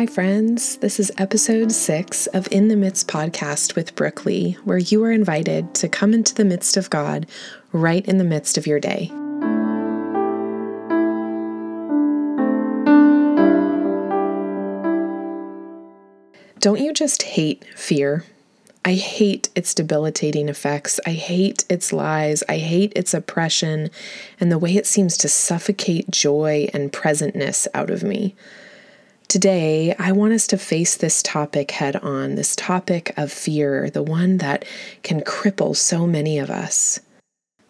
Hi, friends. This is episode six of In the Midst podcast with Brooke Lee, where you are invited to come into the midst of God right in the midst of your day. Don't you just hate fear? I hate its debilitating effects. I hate its lies. I hate its oppression and the way it seems to suffocate joy and presentness out of me. Today, I want us to face this topic head on this topic of fear, the one that can cripple so many of us.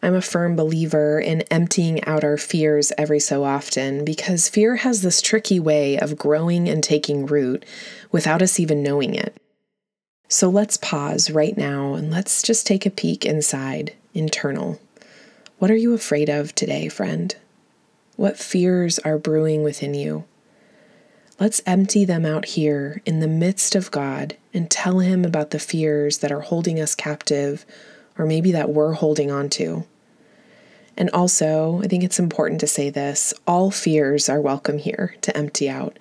I'm a firm believer in emptying out our fears every so often because fear has this tricky way of growing and taking root without us even knowing it. So let's pause right now and let's just take a peek inside, internal. What are you afraid of today, friend? What fears are brewing within you? Let's empty them out here in the midst of God and tell Him about the fears that are holding us captive, or maybe that we're holding on to. And also, I think it's important to say this all fears are welcome here to empty out.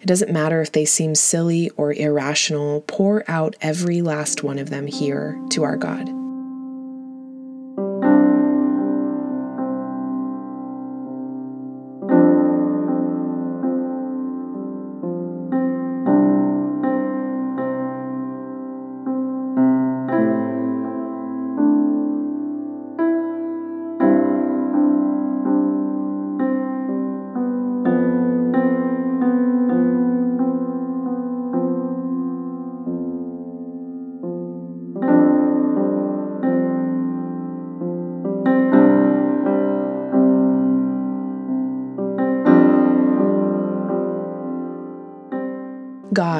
It doesn't matter if they seem silly or irrational, pour out every last one of them here to our God.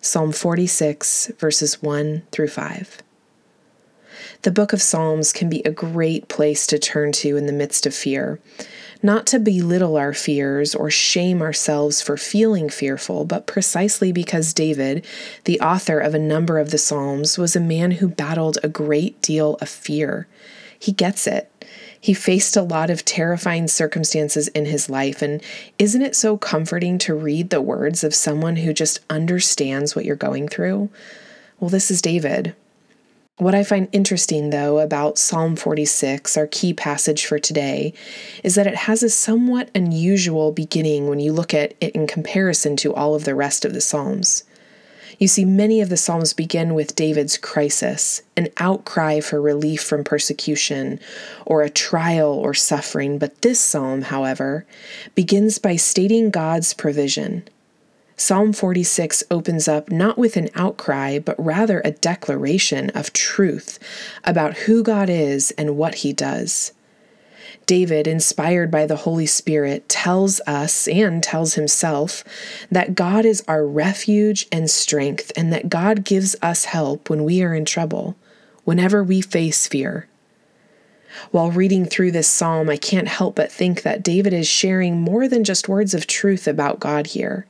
Psalm 46, verses 1 through 5. The book of Psalms can be a great place to turn to in the midst of fear. Not to belittle our fears or shame ourselves for feeling fearful, but precisely because David, the author of a number of the Psalms, was a man who battled a great deal of fear. He gets it. He faced a lot of terrifying circumstances in his life, and isn't it so comforting to read the words of someone who just understands what you're going through? Well, this is David. What I find interesting, though, about Psalm 46, our key passage for today, is that it has a somewhat unusual beginning when you look at it in comparison to all of the rest of the Psalms. You see, many of the Psalms begin with David's crisis, an outcry for relief from persecution, or a trial or suffering. But this psalm, however, begins by stating God's provision. Psalm 46 opens up not with an outcry, but rather a declaration of truth about who God is and what he does. David, inspired by the Holy Spirit, tells us and tells himself that God is our refuge and strength, and that God gives us help when we are in trouble, whenever we face fear. While reading through this psalm, I can't help but think that David is sharing more than just words of truth about God here.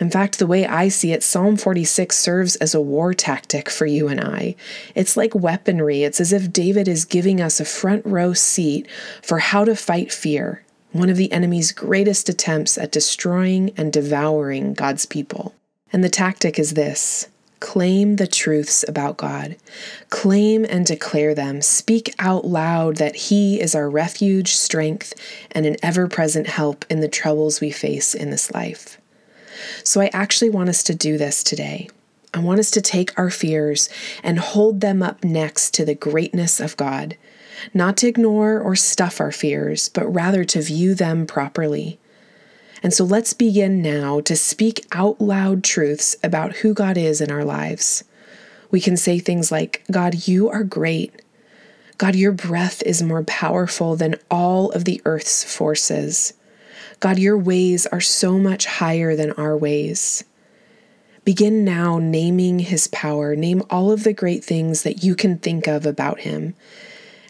In fact, the way I see it, Psalm 46 serves as a war tactic for you and I. It's like weaponry. It's as if David is giving us a front row seat for how to fight fear, one of the enemy's greatest attempts at destroying and devouring God's people. And the tactic is this claim the truths about God, claim and declare them, speak out loud that He is our refuge, strength, and an ever present help in the troubles we face in this life. So I actually want us to do this today. I want us to take our fears and hold them up next to the greatness of God, not to ignore or stuff our fears, but rather to view them properly. And so let's begin now to speak out loud truths about who God is in our lives. We can say things like, God, you are great. God, your breath is more powerful than all of the earth's forces. God, your ways are so much higher than our ways. Begin now naming his power. Name all of the great things that you can think of about him.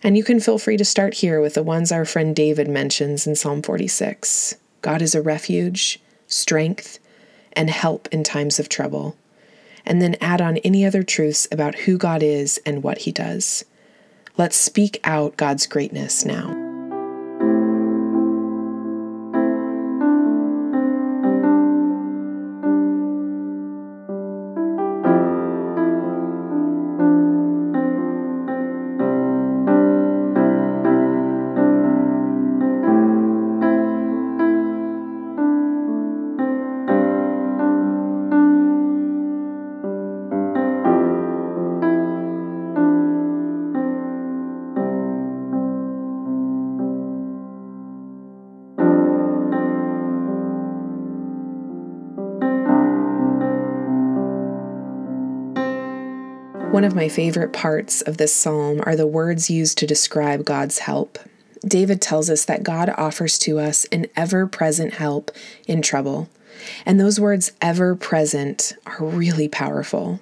And you can feel free to start here with the ones our friend David mentions in Psalm 46. God is a refuge, strength, and help in times of trouble. And then add on any other truths about who God is and what he does. Let's speak out God's greatness now. One of my favorite parts of this psalm are the words used to describe God's help. David tells us that God offers to us an ever present help in trouble. And those words, ever present, are really powerful.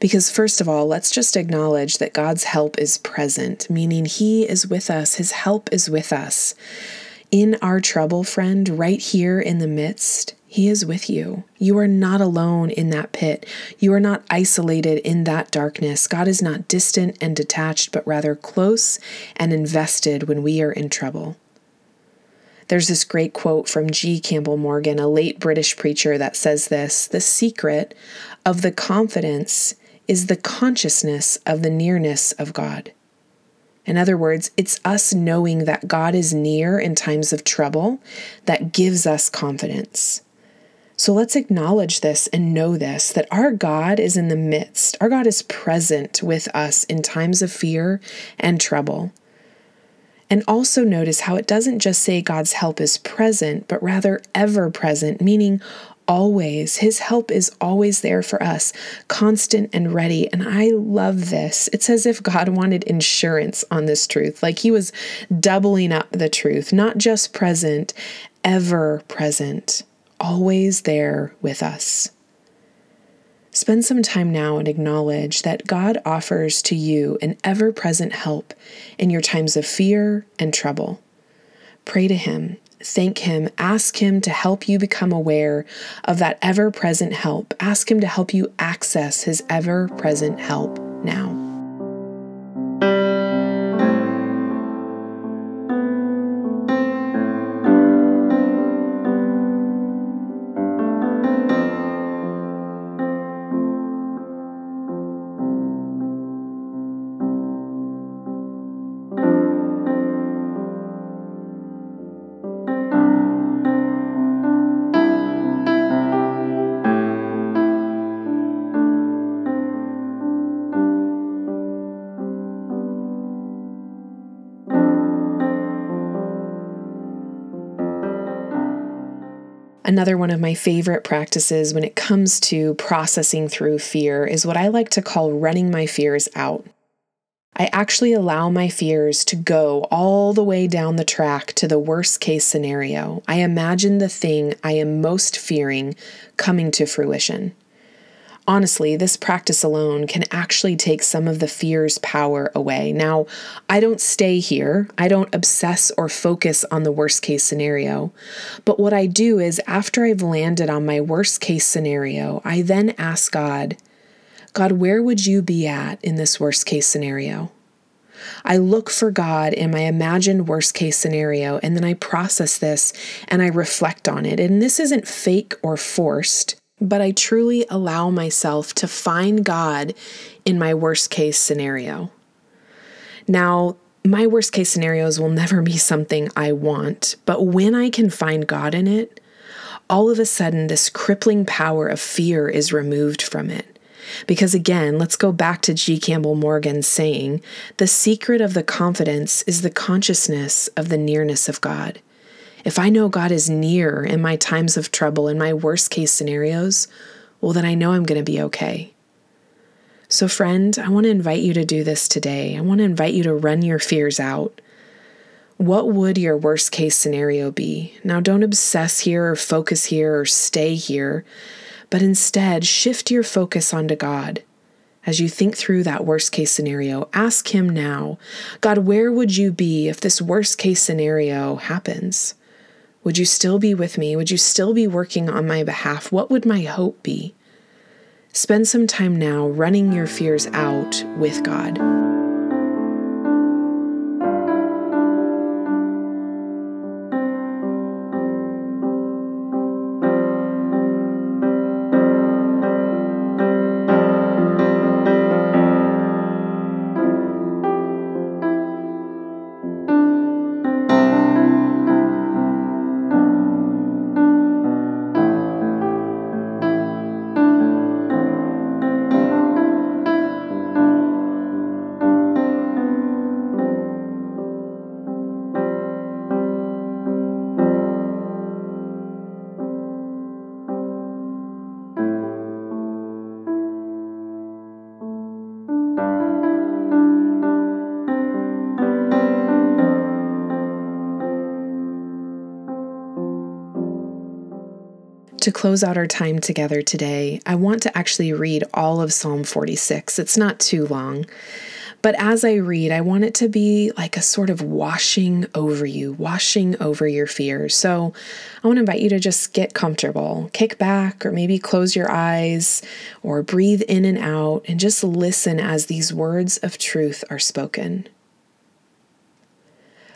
Because, first of all, let's just acknowledge that God's help is present, meaning He is with us, His help is with us. In our trouble, friend, right here in the midst, he is with you. You are not alone in that pit. You are not isolated in that darkness. God is not distant and detached, but rather close and invested when we are in trouble. There's this great quote from G. Campbell Morgan, a late British preacher, that says this The secret of the confidence is the consciousness of the nearness of God. In other words, it's us knowing that God is near in times of trouble that gives us confidence. So let's acknowledge this and know this that our God is in the midst. Our God is present with us in times of fear and trouble. And also notice how it doesn't just say God's help is present, but rather ever present, meaning always. His help is always there for us, constant and ready. And I love this. It's as if God wanted insurance on this truth, like He was doubling up the truth, not just present, ever present always there with us. Spend some time now and acknowledge that God offers to you an ever present help in your times of fear and trouble. Pray to Him, thank Him, ask Him to help you become aware of that ever present help. Ask Him to help you access His ever present help now. Another one of my favorite practices when it comes to processing through fear is what I like to call running my fears out. I actually allow my fears to go all the way down the track to the worst case scenario. I imagine the thing I am most fearing coming to fruition. Honestly, this practice alone can actually take some of the fear's power away. Now, I don't stay here, I don't obsess or focus on the worst case scenario. But what I do is, after I've landed on my worst case scenario, I then ask God, God, where would you be at in this worst case scenario? I look for God in my imagined worst case scenario, and then I process this and I reflect on it. And this isn't fake or forced but I truly allow myself to find God in my worst case scenario. Now, my worst case scenarios will never be something I want, but when I can find God in it, all of a sudden this crippling power of fear is removed from it. Because again, let's go back to G. Campbell Morgan saying the secret of the confidence is the consciousness of the nearness of God. If I know God is near in my times of trouble, in my worst case scenarios, well, then I know I'm going to be okay. So, friend, I want to invite you to do this today. I want to invite you to run your fears out. What would your worst case scenario be? Now, don't obsess here or focus here or stay here, but instead shift your focus onto God. As you think through that worst case scenario, ask Him now God, where would you be if this worst case scenario happens? Would you still be with me? Would you still be working on my behalf? What would my hope be? Spend some time now running your fears out with God. To close out our time together today, I want to actually read all of Psalm 46. It's not too long. But as I read, I want it to be like a sort of washing over you, washing over your fears. So I want to invite you to just get comfortable, kick back, or maybe close your eyes, or breathe in and out, and just listen as these words of truth are spoken.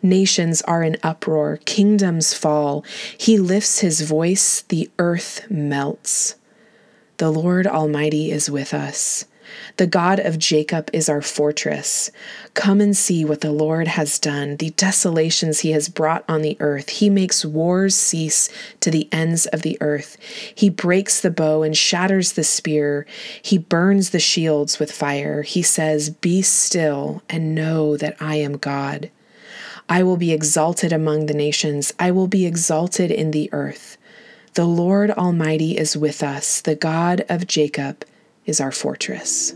Nations are in uproar, kingdoms fall. He lifts his voice, the earth melts. The Lord Almighty is with us. The God of Jacob is our fortress. Come and see what the Lord has done, the desolations he has brought on the earth. He makes wars cease to the ends of the earth. He breaks the bow and shatters the spear. He burns the shields with fire. He says, Be still and know that I am God. I will be exalted among the nations, I will be exalted in the earth. The Lord Almighty is with us, the God of Jacob is our fortress.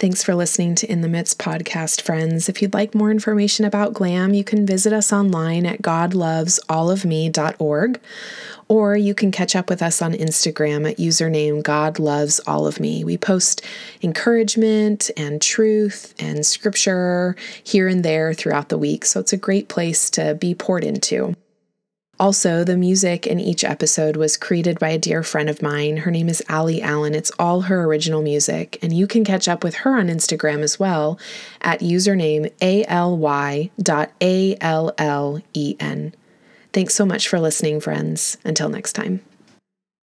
Thanks for listening to In the Midst podcast, friends. If you'd like more information about GLAM, you can visit us online at godlovesallofme.org, or you can catch up with us on Instagram at username God Loves All of Me. We post encouragement and truth and scripture here and there throughout the week, so it's a great place to be poured into. Also, the music in each episode was created by a dear friend of mine. Her name is Allie Allen. It's all her original music, and you can catch up with her on Instagram as well at username ally.allen. Thanks so much for listening, friends. Until next time.